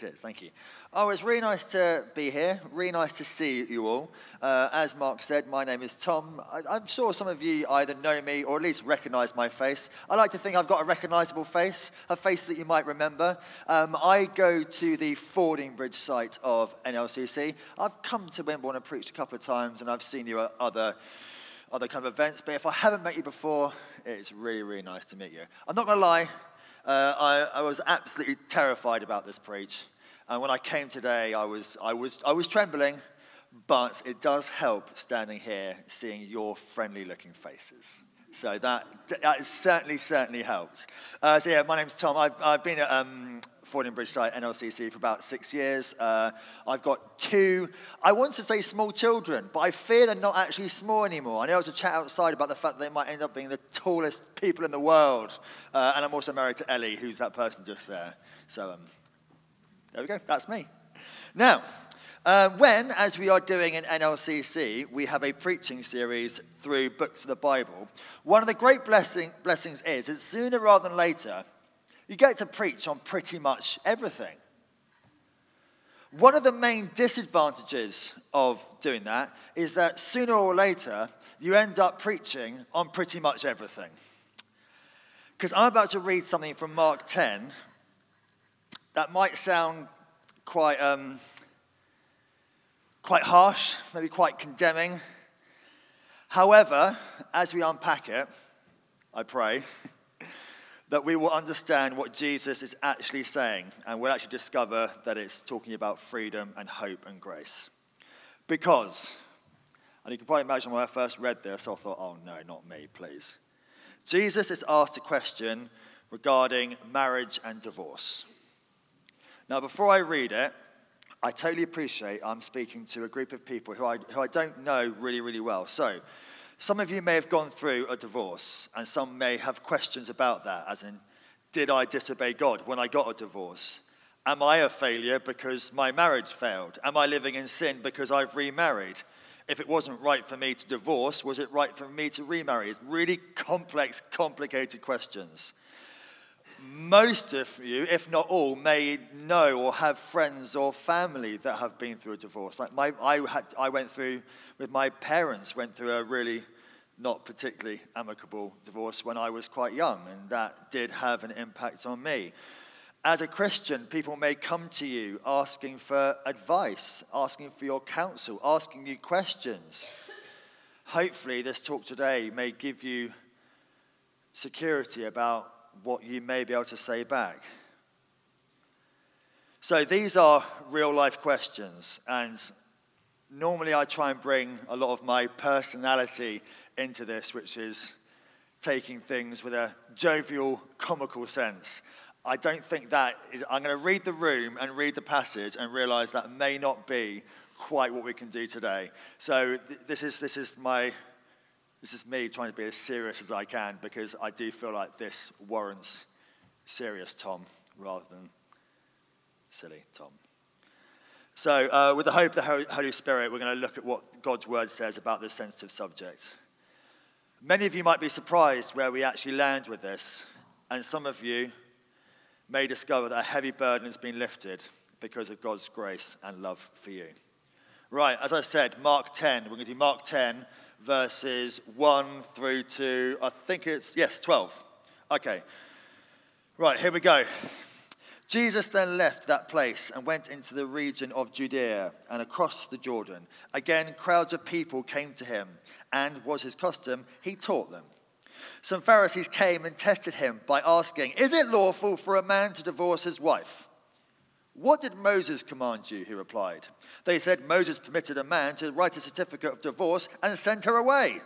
Cheers, thank you. Oh, it's really nice to be here. Really nice to see you all. Uh, as Mark said, my name is Tom. I, am sure some of you either know me or at least recognize my face. I like to think I've got a recognizable face, a face that you might remember. Um, I go to the Fordingbridge site of NLCC. I've come to Wimborne and preached a couple of times, and I've seen you at other, other kind of events. But if I haven't met you before, it's really, really nice to meet you. I'm not going to lie. Uh, I, I, was absolutely terrified about this preach. And when I came today, I was, I, was, I was trembling, but it does help standing here seeing your friendly looking faces. So that, that certainly, certainly helps. Uh, so, yeah, my name's Tom. I've, I've been at um, Fordingbridge site, NLCC, for about six years. Uh, I've got two, I want to say small children, but I fear they're not actually small anymore. I know there was a chat outside about the fact that they might end up being the tallest people in the world. Uh, and I'm also married to Ellie, who's that person just there. So um, there we go, that's me. Now, uh, when, as we are doing in NLCC, we have a preaching series through books of the Bible, one of the great blessing, blessings is that sooner rather than later, you get to preach on pretty much everything. One of the main disadvantages of doing that is that sooner or later, you end up preaching on pretty much everything. Because I'm about to read something from Mark 10 that might sound quite, um, quite harsh, maybe quite condemning. However, as we unpack it, I pray that we will understand what Jesus is actually saying and we'll actually discover that it's talking about freedom and hope and grace. Because, and you can probably imagine when I first read this, I thought, oh no, not me, please. Jesus is asked a question regarding marriage and divorce. Now, before I read it, I totally appreciate I'm speaking to a group of people who I, who I don't know really, really well. So, some of you may have gone through a divorce, and some may have questions about that, as in, did I disobey God when I got a divorce? Am I a failure because my marriage failed? Am I living in sin because I've remarried? If it wasn't right for me to divorce, was it right for me to remarry? It's really complex, complicated questions. Most of you, if not all, may know or have friends or family that have been through a divorce. Like my, I, had, I went through with my parents, went through a really not particularly amicable divorce when I was quite young, and that did have an impact on me. As a Christian, people may come to you asking for advice, asking for your counsel, asking you questions. Hopefully, this talk today may give you security about what you may be able to say back. So, these are real life questions, and normally I try and bring a lot of my personality into this, which is taking things with a jovial, comical sense. I don't think that is. I'm going to read the room and read the passage and realize that may not be quite what we can do today. So, th- this, is, this, is my, this is me trying to be as serious as I can because I do feel like this warrants serious Tom rather than silly Tom. So, uh, with the hope of the Holy Spirit, we're going to look at what God's word says about this sensitive subject. Many of you might be surprised where we actually land with this, and some of you may discover that a heavy burden has been lifted because of God's grace and love for you. Right, as I said, Mark 10. We're going to do Mark 10, verses 1 through to, I think it's, yes, 12. Okay. Right, here we go. Jesus then left that place and went into the region of Judea and across the Jordan. Again, crowds of people came to him, and was his custom, he taught them. Some Pharisees came and tested him by asking, Is it lawful for a man to divorce his wife? What did Moses command you? He replied. They said, Moses permitted a man to write a certificate of divorce and send her away.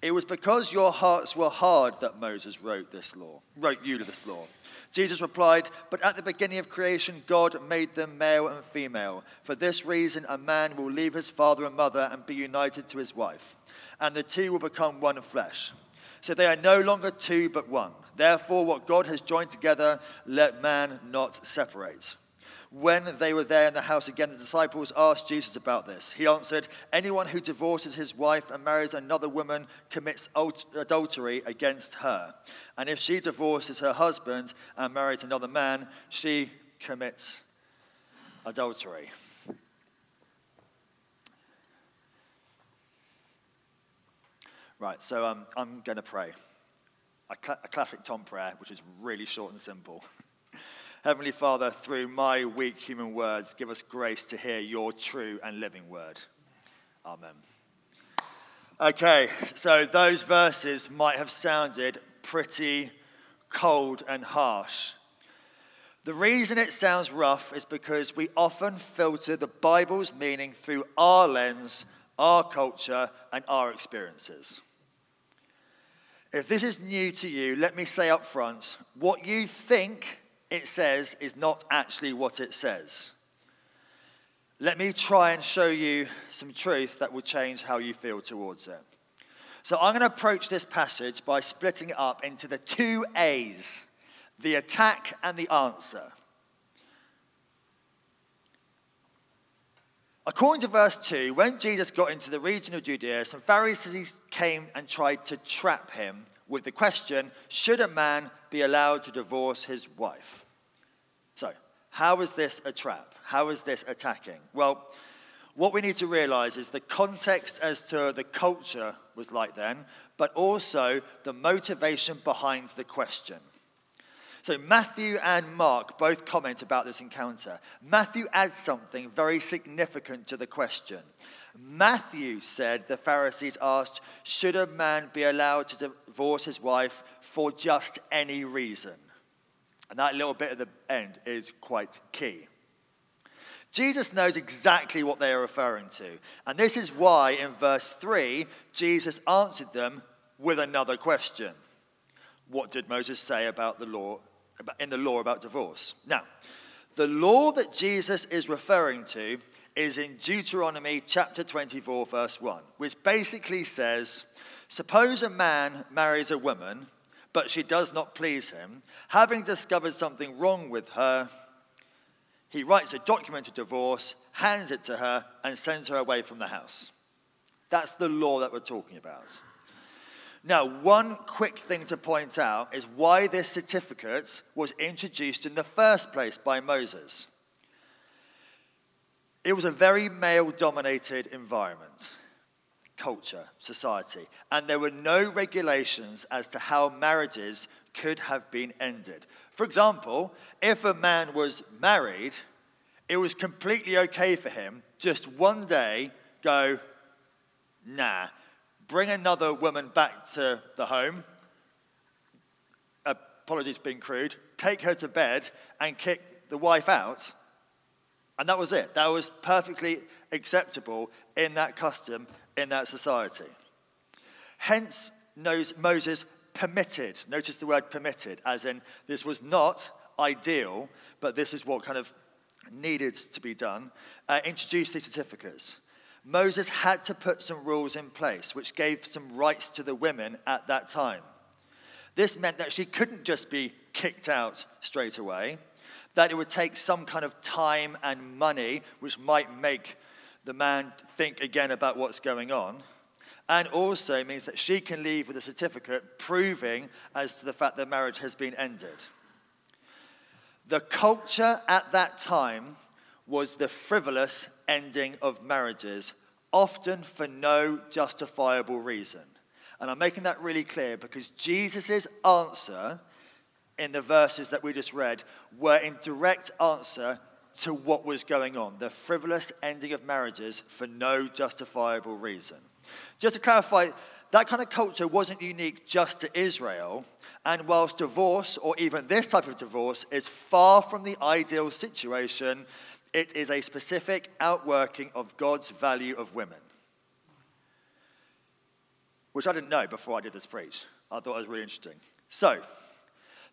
It was because your hearts were hard that Moses wrote this law, wrote you to this law. Jesus replied, But at the beginning of creation, God made them male and female. For this reason, a man will leave his father and mother and be united to his wife, and the two will become one flesh. So they are no longer two, but one. Therefore, what God has joined together, let man not separate. When they were there in the house again, the disciples asked Jesus about this. He answered, Anyone who divorces his wife and marries another woman commits adultery against her. And if she divorces her husband and marries another man, she commits adultery. Right, so um, I'm going to pray. A, cl- a classic Tom prayer, which is really short and simple. Heavenly Father, through my weak human words, give us grace to hear your true and living word. Amen. Okay, so those verses might have sounded pretty cold and harsh. The reason it sounds rough is because we often filter the Bible's meaning through our lens, our culture, and our experiences. If this is new to you, let me say up front what you think it says is not actually what it says. Let me try and show you some truth that will change how you feel towards it. So, I'm going to approach this passage by splitting it up into the two A's the attack and the answer. According to verse 2, when Jesus got into the region of Judea, some Pharisees came and tried to trap him with the question Should a man be allowed to divorce his wife? So, how is this a trap? How is this attacking? Well, what we need to realize is the context as to the culture was like then, but also the motivation behind the question. So Matthew and Mark both comment about this encounter. Matthew adds something very significant to the question. Matthew said the Pharisees asked, Should a man be allowed to divorce his wife for just any reason? And that little bit at the end is quite key. Jesus knows exactly what they are referring to. And this is why in verse 3, Jesus answered them with another question What did Moses say about the law in the law about divorce. Now, the law that Jesus is referring to is in Deuteronomy chapter 24, verse 1, which basically says Suppose a man marries a woman, but she does not please him. Having discovered something wrong with her, he writes a document of divorce, hands it to her, and sends her away from the house. That's the law that we're talking about. Now, one quick thing to point out is why this certificate was introduced in the first place by Moses. It was a very male dominated environment, culture, society, and there were no regulations as to how marriages could have been ended. For example, if a man was married, it was completely okay for him just one day go, nah, bring another woman back to the home, apologies being crude, take her to bed and kick the wife out. And that was it. That was perfectly acceptable in that custom, in that society. Hence, Moses permitted, notice the word permitted, as in this was not ideal, but this is what kind of needed to be done, uh, introduced these certificates. Moses had to put some rules in place, which gave some rights to the women at that time. This meant that she couldn't just be kicked out straight away, that it would take some kind of time and money, which might make the man think again about what's going on. And also means that she can leave with a certificate proving as to the fact that marriage has been ended. The culture at that time was the frivolous ending of marriages, often for no justifiable reason. And I'm making that really clear because Jesus' answer in the verses that we just read were in direct answer to what was going on the frivolous ending of marriages for no justifiable reason. Just to clarify, that kind of culture wasn't unique just to Israel. And whilst divorce, or even this type of divorce, is far from the ideal situation, it is a specific outworking of God's value of women, which I didn't know before I did this preach. I thought it was really interesting. So,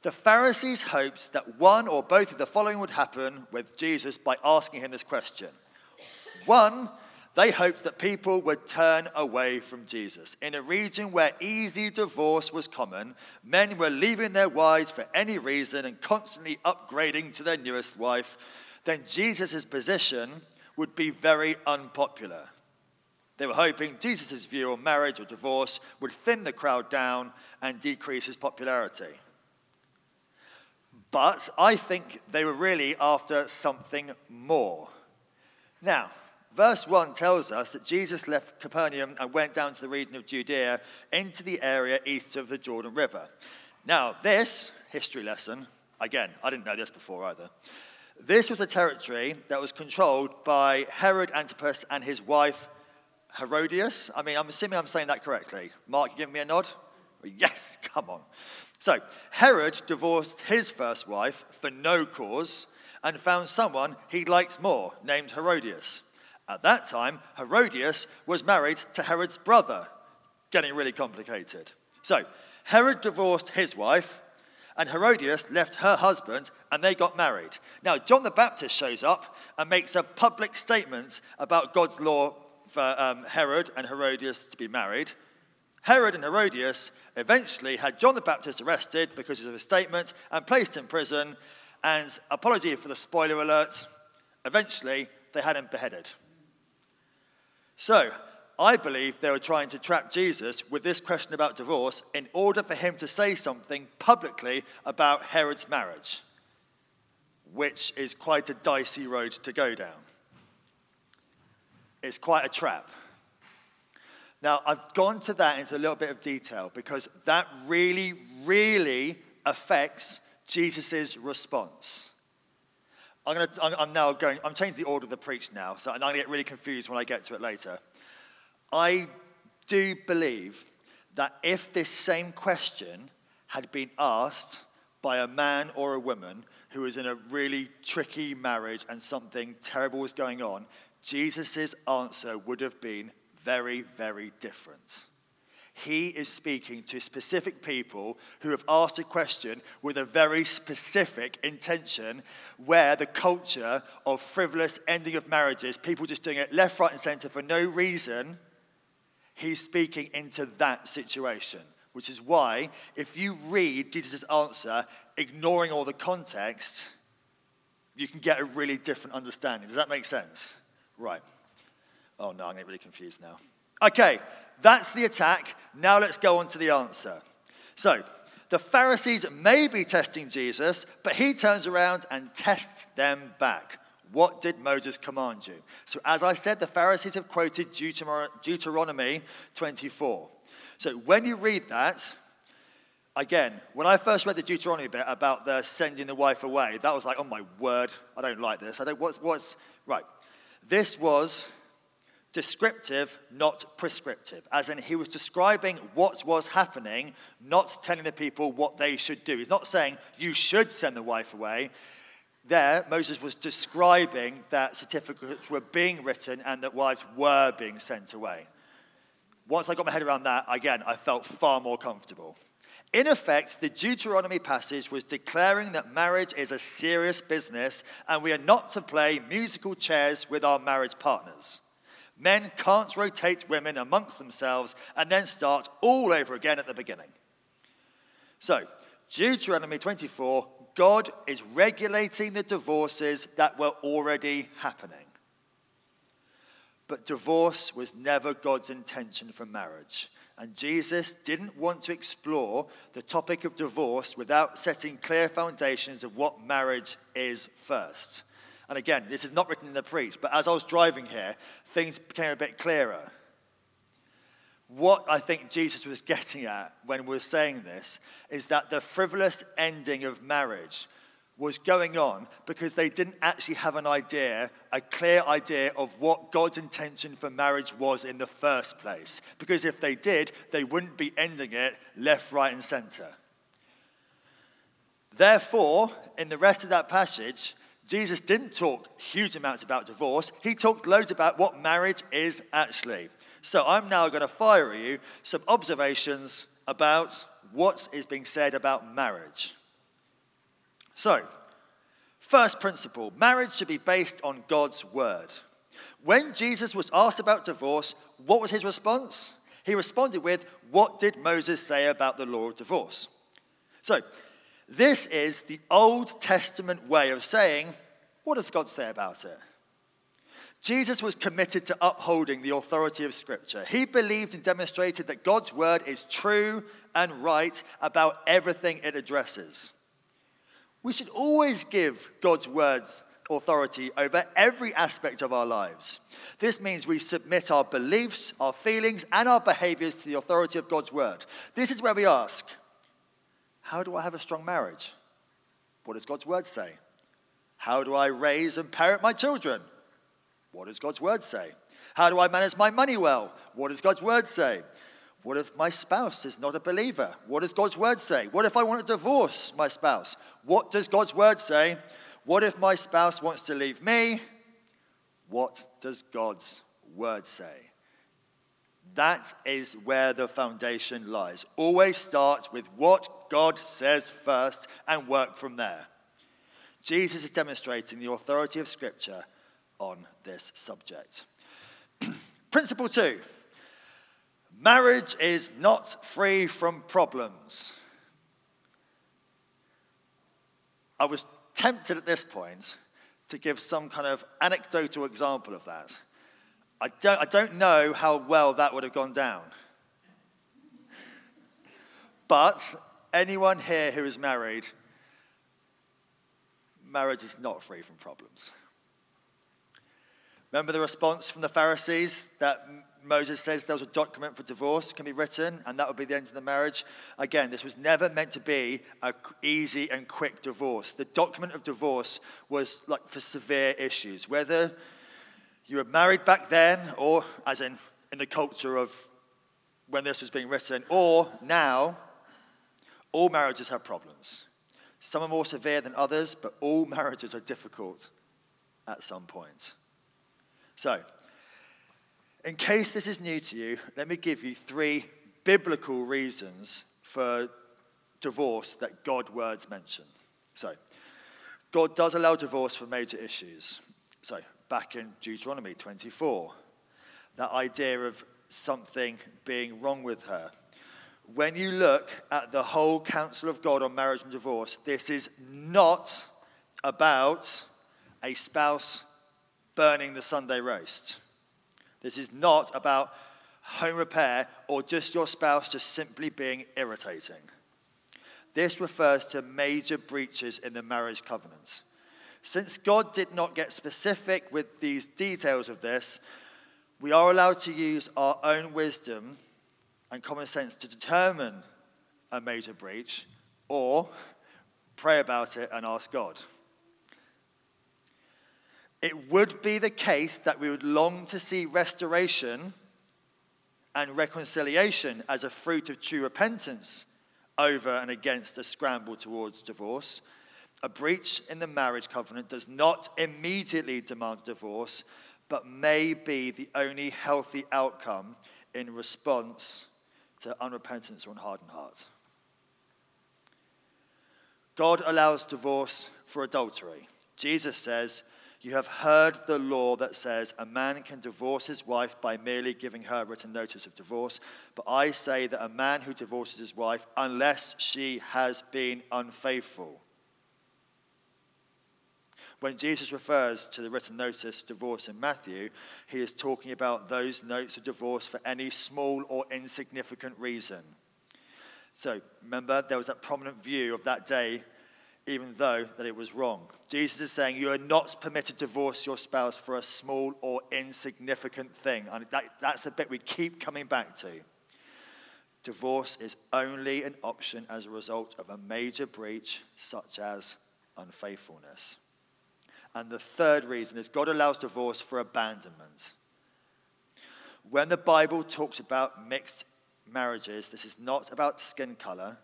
the Pharisees hoped that one or both of the following would happen with Jesus by asking him this question. One, they hoped that people would turn away from Jesus. In a region where easy divorce was common, men were leaving their wives for any reason and constantly upgrading to their newest wife then Jesus' position would be very unpopular. They were hoping Jesus' view on marriage or divorce would thin the crowd down and decrease his popularity. But I think they were really after something more. Now, verse 1 tells us that Jesus left Capernaum and went down to the region of Judea into the area east of the Jordan River. Now, this history lesson, again, I didn't know this before either. This was a territory that was controlled by Herod Antipas and his wife Herodias. I mean, I'm assuming I'm saying that correctly. Mark, you give me a nod? Yes, come on. So, Herod divorced his first wife for no cause and found someone he liked more, named Herodias. At that time, Herodias was married to Herod's brother. Getting really complicated. So, Herod divorced his wife, and Herodias left her husband, and they got married. Now, John the Baptist shows up and makes a public statement about God's law for um, Herod and Herodias to be married. Herod and Herodias eventually had John the Baptist arrested because of his statement and placed in prison. And apology for the spoiler alert, eventually they had him beheaded. So, I believe they were trying to trap Jesus with this question about divorce in order for him to say something publicly about Herod's marriage, which is quite a dicey road to go down. It's quite a trap. Now, I've gone to that into a little bit of detail because that really, really affects Jesus' response. I'm, gonna, I'm now going, I'm changing the order of the preach now, so I'm going to get really confused when I get to it later. I do believe that if this same question had been asked by a man or a woman who was in a really tricky marriage and something terrible was going on, Jesus' answer would have been very, very different. He is speaking to specific people who have asked a question with a very specific intention, where the culture of frivolous ending of marriages, people just doing it left, right, and center for no reason, he's speaking into that situation. Which is why, if you read Jesus' answer, ignoring all the context, you can get a really different understanding. Does that make sense? Right. Oh no, I'm getting really confused now. Okay, that's the attack. Now let's go on to the answer. So, the Pharisees may be testing Jesus, but he turns around and tests them back. What did Moses command you? So, as I said, the Pharisees have quoted Deuteronomy 24. So, when you read that, again, when I first read the Deuteronomy bit about the sending the wife away, that was like, oh my word, I don't like this. I don't, what's, what's, right. This was descriptive, not prescriptive, as in he was describing what was happening, not telling the people what they should do. He's not saying you should send the wife away. There, Moses was describing that certificates were being written and that wives were being sent away. Once I got my head around that, again, I felt far more comfortable. In effect, the Deuteronomy passage was declaring that marriage is a serious business and we are not to play musical chairs with our marriage partners. Men can't rotate women amongst themselves and then start all over again at the beginning. So, Deuteronomy 24, God is regulating the divorces that were already happening. But divorce was never God's intention for marriage. And Jesus didn't want to explore the topic of divorce without setting clear foundations of what marriage is first. And again, this is not written in the preach, but as I was driving here, things became a bit clearer. What I think Jesus was getting at when we are saying this is that the frivolous ending of marriage was going on because they didn't actually have an idea, a clear idea of what God's intention for marriage was in the first place. Because if they did, they wouldn't be ending it left, right, and center. Therefore, in the rest of that passage, Jesus didn't talk huge amounts about divorce. He talked loads about what marriage is actually. So I'm now going to fire you some observations about what is being said about marriage. So, first principle marriage should be based on God's word. When Jesus was asked about divorce, what was his response? He responded with, What did Moses say about the law of divorce? So, this is the Old Testament way of saying, What does God say about it? Jesus was committed to upholding the authority of Scripture. He believed and demonstrated that God's word is true and right about everything it addresses. We should always give God's words authority over every aspect of our lives. This means we submit our beliefs, our feelings, and our behaviors to the authority of God's word. This is where we ask How do I have a strong marriage? What does God's word say? How do I raise and parent my children? What does God's word say? How do I manage my money well? What does God's word say? What if my spouse is not a believer? What does God's word say? What if I want to divorce my spouse? What does God's word say? What if my spouse wants to leave me? What does God's word say? That is where the foundation lies. Always start with God says first and work from there. Jesus is demonstrating the authority of Scripture on this subject. Principle two marriage is not free from problems. I was tempted at this point to give some kind of anecdotal example of that. I don't, I don't know how well that would have gone down. But anyone here who is married, marriage is not free from problems. Remember the response from the Pharisees that Moses says there was a document for divorce can be written, and that would be the end of the marriage. Again, this was never meant to be an easy and quick divorce. The document of divorce was like for severe issues, whether you were married back then, or as in in the culture of when this was being written, or now, all marriages have problems. Some are more severe than others, but all marriages are difficult at some point. So, in case this is new to you, let me give you three biblical reasons for divorce that God words mention. So, God does allow divorce for major issues. So, back in Deuteronomy 24, that idea of something being wrong with her. When you look at the whole counsel of God on marriage and divorce, this is not about a spouse burning the Sunday roast. This is not about home repair or just your spouse just simply being irritating. This refers to major breaches in the marriage covenants. Since God did not get specific with these details of this, we are allowed to use our own wisdom and common sense to determine a major breach or pray about it and ask God. It would be the case that we would long to see restoration and reconciliation as a fruit of true repentance over and against a scramble towards divorce. A breach in the marriage covenant does not immediately demand divorce, but may be the only healthy outcome in response to unrepentance or unhardened hearts. God allows divorce for adultery. Jesus says, you have heard the law that says a man can divorce his wife by merely giving her written notice of divorce. But I say that a man who divorces his wife, unless she has been unfaithful, when Jesus refers to the written notice of divorce in Matthew, he is talking about those notes of divorce for any small or insignificant reason. So remember, there was that prominent view of that day even though that it was wrong. Jesus is saying you are not permitted to divorce your spouse for a small or insignificant thing. And that, that's the bit we keep coming back to. Divorce is only an option as a result of a major breach, such as unfaithfulness. And the third reason is God allows divorce for abandonment. When the Bible talks about mixed marriages, this is not about skin color,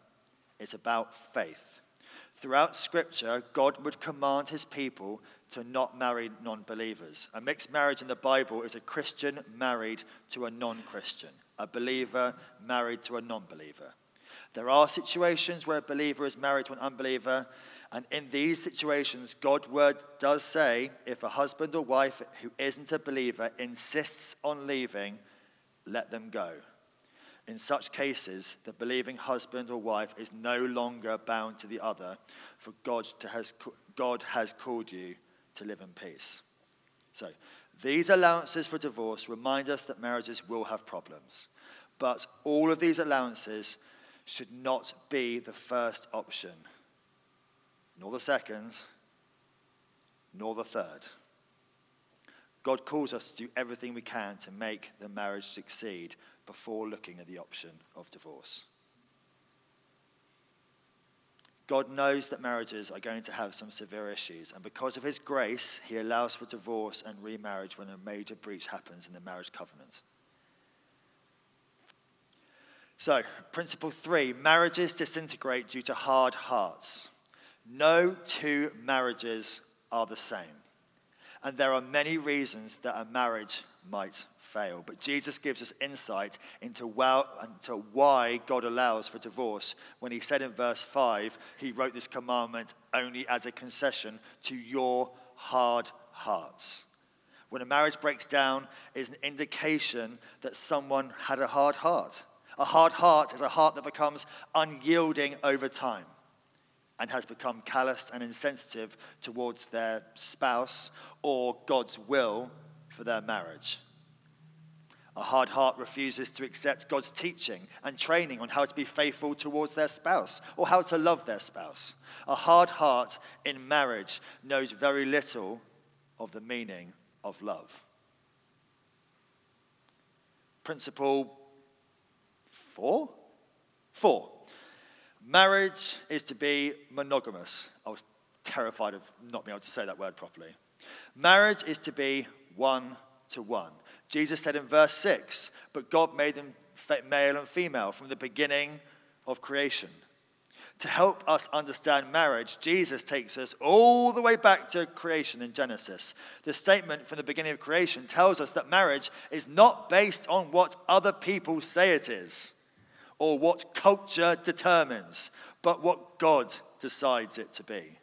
it's about faith. Throughout Scripture, God would command his people to not marry non believers. A mixed marriage in the Bible is a Christian married to a non Christian, a believer married to a non believer. There are situations where a believer is married to an unbeliever, and in these situations, God's word does say if a husband or wife who isn't a believer insists on leaving, let them go. In such cases, the believing husband or wife is no longer bound to the other, for God has, God has called you to live in peace. So, these allowances for divorce remind us that marriages will have problems, but all of these allowances should not be the first option nor the second, nor the third. God calls us to do everything we can to make the marriage succeed before looking at the option of divorce. God knows that marriages are going to have some severe issues, and because of His grace, He allows for divorce and remarriage when a major breach happens in the marriage covenant. So, principle three marriages disintegrate due to hard hearts. No two marriages are the same. And there are many reasons that a marriage might fail. But Jesus gives us insight into, well, into why God allows for divorce when he said in verse 5, he wrote this commandment only as a concession to your hard hearts. When a marriage breaks down, is an indication that someone had a hard heart. A hard heart is a heart that becomes unyielding over time and has become calloused and insensitive towards their spouse or God's will for their marriage. A hard heart refuses to accept God's teaching and training on how to be faithful towards their spouse or how to love their spouse. A hard heart in marriage knows very little of the meaning of love. Principle four? Four. Marriage is to be monogamous. I was terrified of not being able to say that word properly. Marriage is to be one to one. Jesus said in verse 6, but God made them male and female from the beginning of creation. To help us understand marriage, Jesus takes us all the way back to creation in Genesis. The statement from the beginning of creation tells us that marriage is not based on what other people say it is or what culture determines, but what God decides it to be.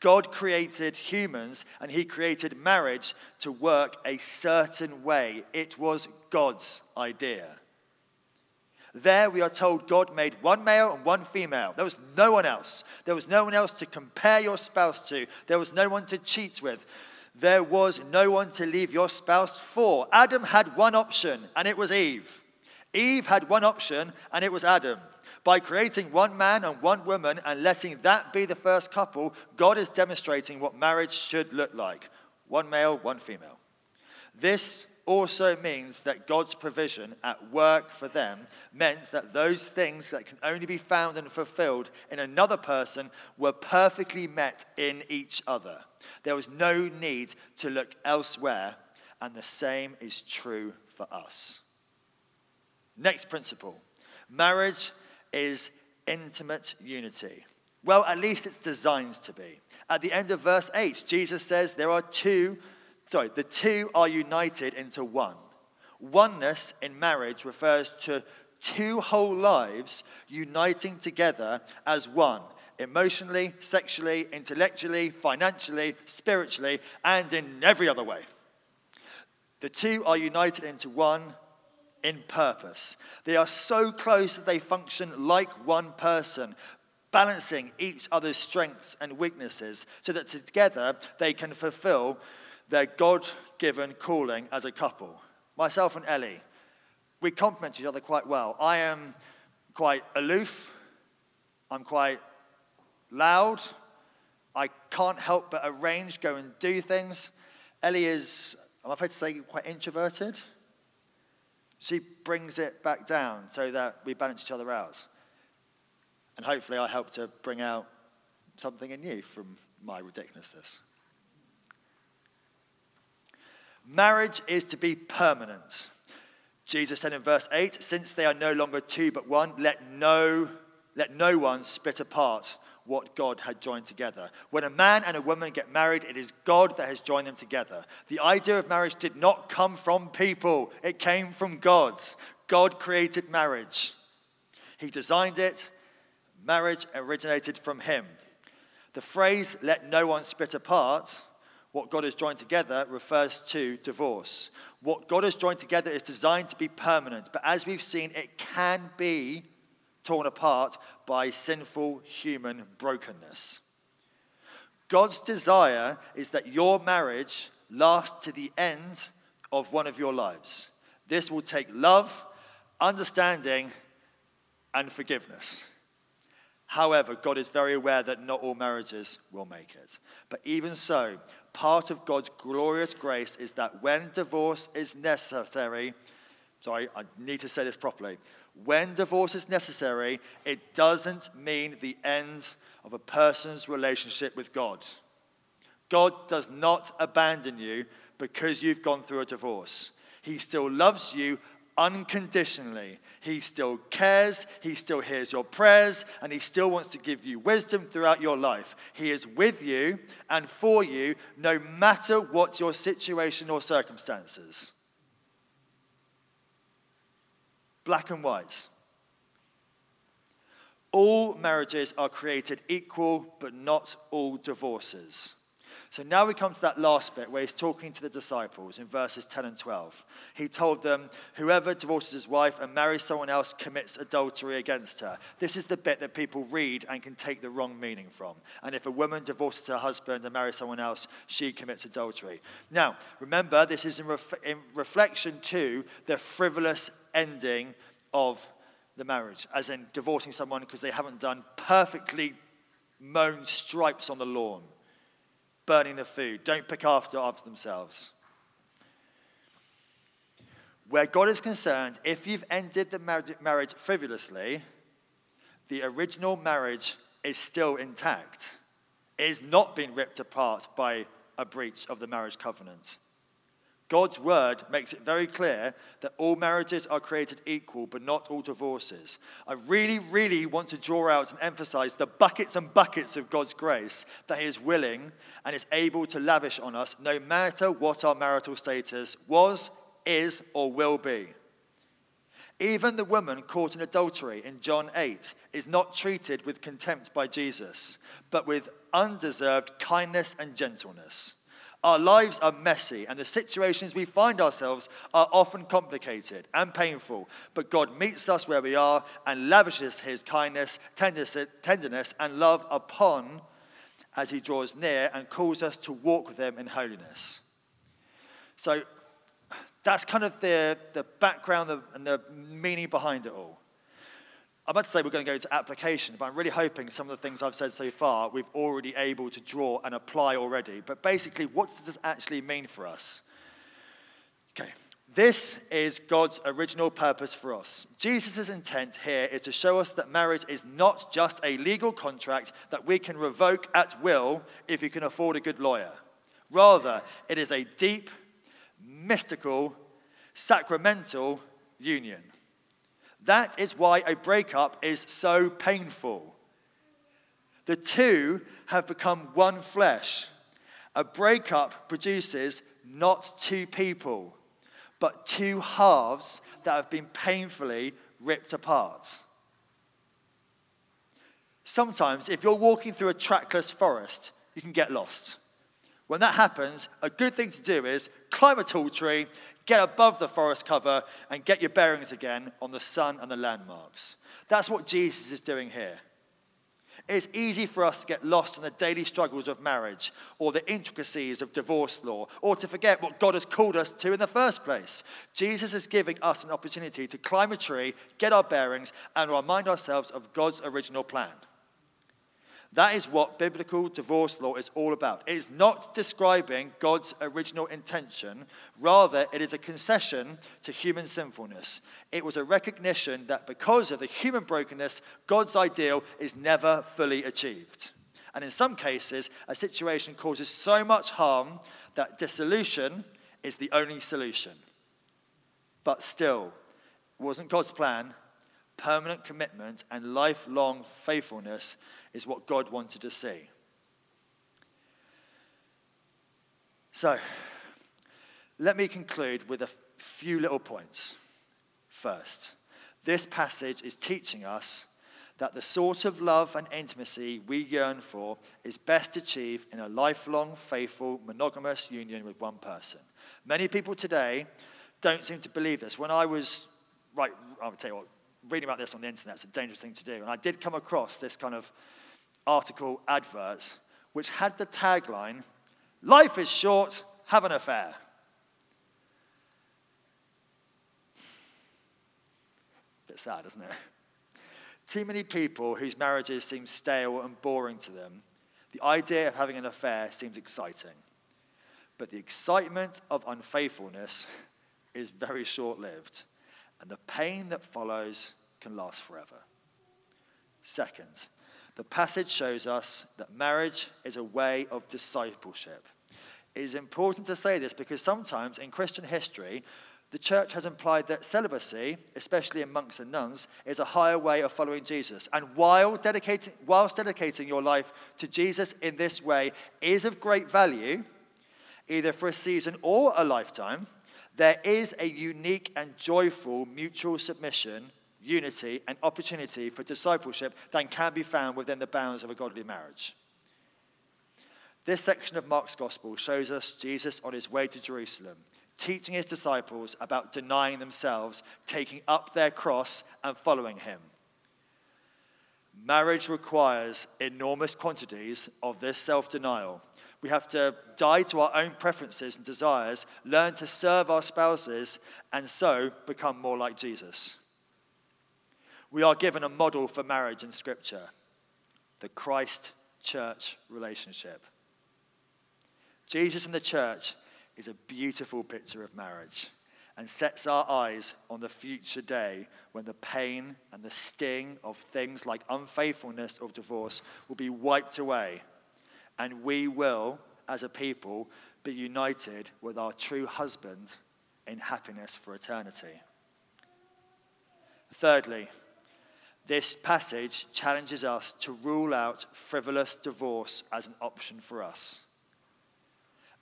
God created humans and he created marriage to work a certain way. It was God's idea. There we are told God made one male and one female. There was no one else. There was no one else to compare your spouse to. There was no one to cheat with. There was no one to leave your spouse for. Adam had one option, and it was Eve. Eve had one option, and it was Adam. By creating one man and one woman and letting that be the first couple, God is demonstrating what marriage should look like one male, one female. This also means that God's provision at work for them meant that those things that can only be found and fulfilled in another person were perfectly met in each other. There was no need to look elsewhere, and the same is true for us. Next principle marriage is intimate unity. Well, at least it's designed to be. At the end of verse 8, Jesus says there are two, sorry, the two are united into one. Oneness in marriage refers to two whole lives uniting together as one emotionally, sexually, intellectually, financially, spiritually, and in every other way. The two are united into one in purpose. They are so close that they function like one person, balancing each other's strengths and weaknesses so that together they can fulfill their God given calling as a couple. Myself and Ellie, we complement each other quite well. I am quite aloof, I'm quite loud, I can't help but arrange, go and do things. Ellie is, I'm afraid to say, quite introverted. She brings it back down so that we balance each other out. And hopefully, I help to bring out something in you from my ridiculousness. Marriage is to be permanent. Jesus said in verse 8, Since they are no longer two but one, let no, let no one split apart what God had joined together. When a man and a woman get married, it is God that has joined them together. The idea of marriage did not come from people, it came from God. God created marriage, He designed it. Marriage originated from Him. The phrase, let no one split apart, what God has joined together, refers to divorce. What God has joined together is designed to be permanent, but as we've seen, it can be torn apart by sinful human brokenness. God's desire is that your marriage lasts to the end of one of your lives. This will take love, understanding, and forgiveness. However, God is very aware that not all marriages will make it. But even so, part of God's glorious grace is that when divorce is necessary, sorry, I need to say this properly. When divorce is necessary, it doesn't mean the end of a person's relationship with God. God does not abandon you because you've gone through a divorce. He still loves you unconditionally. He still cares, He still hears your prayers, and He still wants to give you wisdom throughout your life. He is with you and for you no matter what your situation or circumstances. Black and white. All marriages are created equal, but not all divorces. So now we come to that last bit where he's talking to the disciples in verses 10 and 12. He told them, Whoever divorces his wife and marries someone else commits adultery against her. This is the bit that people read and can take the wrong meaning from. And if a woman divorces her husband and marries someone else, she commits adultery. Now, remember, this is in, ref- in reflection to the frivolous ending of the marriage, as in divorcing someone because they haven't done perfectly mown stripes on the lawn burning the food. Don't pick after, after themselves. Where God is concerned, if you've ended the marriage frivolously, the original marriage is still intact. It has not been ripped apart by a breach of the marriage covenant. God's word makes it very clear that all marriages are created equal, but not all divorces. I really, really want to draw out and emphasize the buckets and buckets of God's grace that He is willing and is able to lavish on us, no matter what our marital status was, is, or will be. Even the woman caught in adultery in John 8 is not treated with contempt by Jesus, but with undeserved kindness and gentleness. Our lives are messy, and the situations we find ourselves are often complicated and painful. But God meets us where we are and lavishes his kindness, tenderness, and love upon as he draws near and calls us to walk with him in holiness. So that's kind of the, the background and the meaning behind it all. I'm about to say we're going to go to application, but I'm really hoping some of the things I've said so far we've already able to draw and apply already. But basically, what does this actually mean for us? Okay, this is God's original purpose for us. Jesus' intent here is to show us that marriage is not just a legal contract that we can revoke at will if you can afford a good lawyer. Rather, it is a deep, mystical, sacramental union. That is why a breakup is so painful. The two have become one flesh. A breakup produces not two people, but two halves that have been painfully ripped apart. Sometimes, if you're walking through a trackless forest, you can get lost. When that happens, a good thing to do is climb a tall tree, get above the forest cover, and get your bearings again on the sun and the landmarks. That's what Jesus is doing here. It's easy for us to get lost in the daily struggles of marriage or the intricacies of divorce law or to forget what God has called us to in the first place. Jesus is giving us an opportunity to climb a tree, get our bearings, and remind ourselves of God's original plan. That is what biblical divorce law is all about. It is not describing God's original intention, rather, it is a concession to human sinfulness. It was a recognition that because of the human brokenness, God's ideal is never fully achieved. And in some cases, a situation causes so much harm that dissolution is the only solution. But still, it wasn't God's plan. Permanent commitment and lifelong faithfulness is what God wanted to see. So, let me conclude with a few little points. First, this passage is teaching us that the sort of love and intimacy we yearn for is best achieved in a lifelong, faithful, monogamous union with one person. Many people today don't seem to believe this. When I was, right, I'll tell you what, reading about this on the internet, it's a dangerous thing to do. And I did come across this kind of article adverts, which had the tagline, Life is short, have an affair. Bit sad, isn't it? Too many people whose marriages seem stale and boring to them, the idea of having an affair seems exciting. But the excitement of unfaithfulness is very short lived, and the pain that follows can last forever. Second, the passage shows us that marriage is a way of discipleship. It is important to say this because sometimes in Christian history, the church has implied that celibacy, especially in monks and nuns, is a higher way of following Jesus. And while dedicating, whilst dedicating your life to Jesus in this way is of great value, either for a season or a lifetime, there is a unique and joyful mutual submission, unity, and opportunity for discipleship than can be found within the bounds of a godly marriage. This section of Mark's gospel shows us Jesus on his way to Jerusalem teaching his disciples about denying themselves, taking up their cross, and following him. Marriage requires enormous quantities of this self denial. We have to die to our own preferences and desires, learn to serve our spouses, and so become more like Jesus. We are given a model for marriage in Scripture the Christ church relationship. Jesus and the church is a beautiful picture of marriage and sets our eyes on the future day when the pain and the sting of things like unfaithfulness or divorce will be wiped away, and we will, as a people, be united with our true husband in happiness for eternity. Thirdly, this passage challenges us to rule out frivolous divorce as an option for us.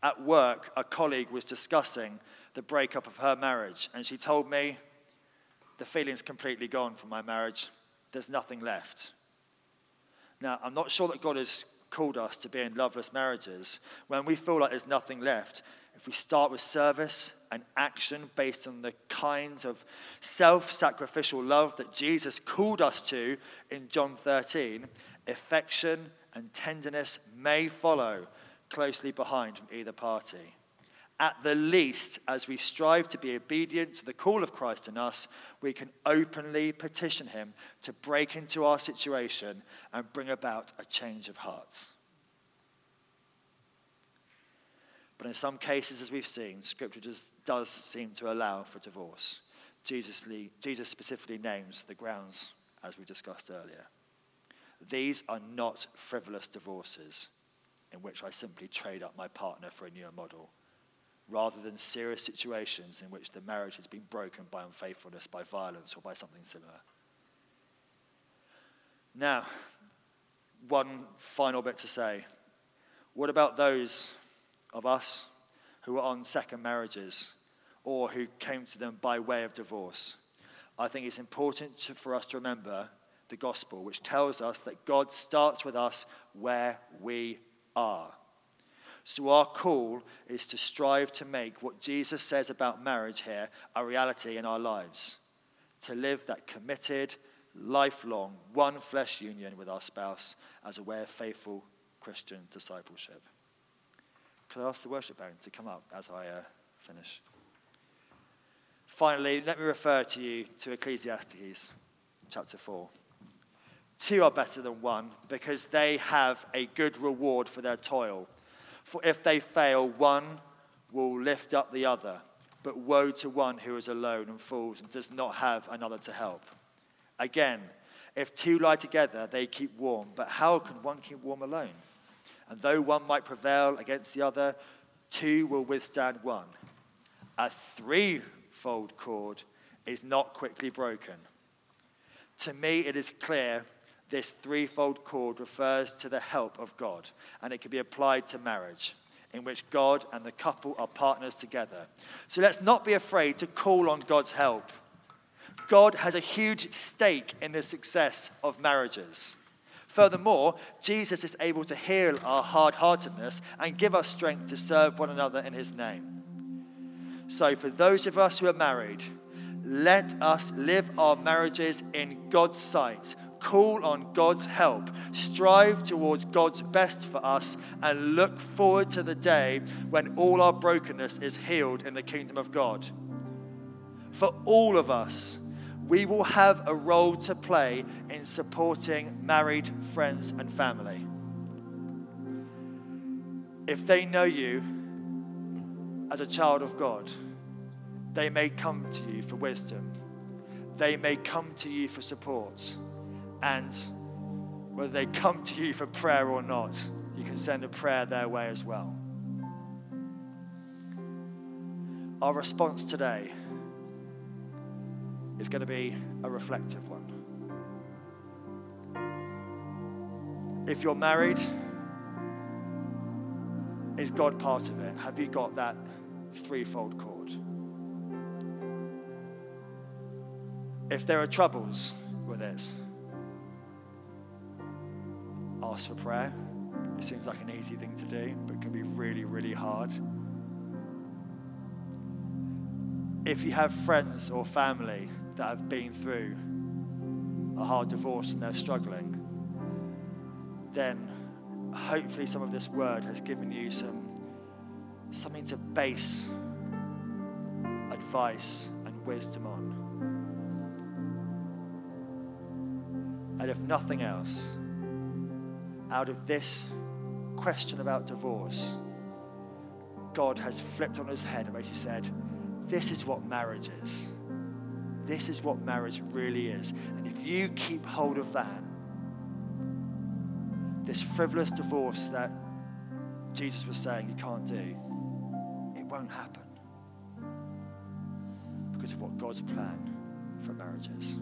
At work, a colleague was discussing the breakup of her marriage, and she told me, The feeling's completely gone from my marriage. There's nothing left. Now, I'm not sure that God has called us to be in loveless marriages. When we feel like there's nothing left, if we start with service and action based on the kinds of self sacrificial love that Jesus called us to in John 13, affection and tenderness may follow closely behind from either party. At the least, as we strive to be obedient to the call of Christ in us, we can openly petition Him to break into our situation and bring about a change of hearts. But in some cases, as we've seen, Scripture does, does seem to allow for divorce. Jesus, Jesus specifically names the grounds, as we discussed earlier. These are not frivolous divorces in which I simply trade up my partner for a newer model, rather than serious situations in which the marriage has been broken by unfaithfulness, by violence, or by something similar. Now, one final bit to say. What about those of us who are on second marriages or who came to them by way of divorce? I think it's important to, for us to remember the gospel, which tells us that God starts with us where we are. So, our call is to strive to make what Jesus says about marriage here a reality in our lives. To live that committed, lifelong, one flesh union with our spouse as a way of faithful Christian discipleship. Can I ask the worship band to come up as I uh, finish? Finally, let me refer to you to Ecclesiastes chapter 4. Two are better than one because they have a good reward for their toil. For if they fail, one will lift up the other. But woe to one who is alone and falls and does not have another to help. Again, if two lie together, they keep warm. But how can one keep warm alone? And though one might prevail against the other, two will withstand one. A threefold cord is not quickly broken. To me, it is clear this threefold cord refers to the help of God, and it can be applied to marriage, in which God and the couple are partners together. So let's not be afraid to call on God's help. God has a huge stake in the success of marriages. Furthermore, Jesus is able to heal our hard heartedness and give us strength to serve one another in his name. So, for those of us who are married, let us live our marriages in God's sight call on God's help, strive towards God's best for us, and look forward to the day when all our brokenness is healed in the kingdom of God. For all of us, we will have a role to play in supporting married friends and family. If they know you as a child of God, they may come to you for wisdom. They may come to you for support. And whether they come to you for prayer or not, you can send a prayer their way as well. Our response today is going to be a reflective one. If you're married, is God part of it? Have you got that threefold cord? If there are troubles with it, ask for prayer. It seems like an easy thing to do, but can be really, really hard. If you have friends or family that have been through a hard divorce and they're struggling, then hopefully some of this word has given you some something to base advice and wisdom on. And if nothing else, out of this question about divorce, God has flipped on his head and basically said, This is what marriage is. This is what marriage really is. And if you keep hold of that, this frivolous divorce that Jesus was saying you can't do, it won't happen because of what God's plan for marriage is.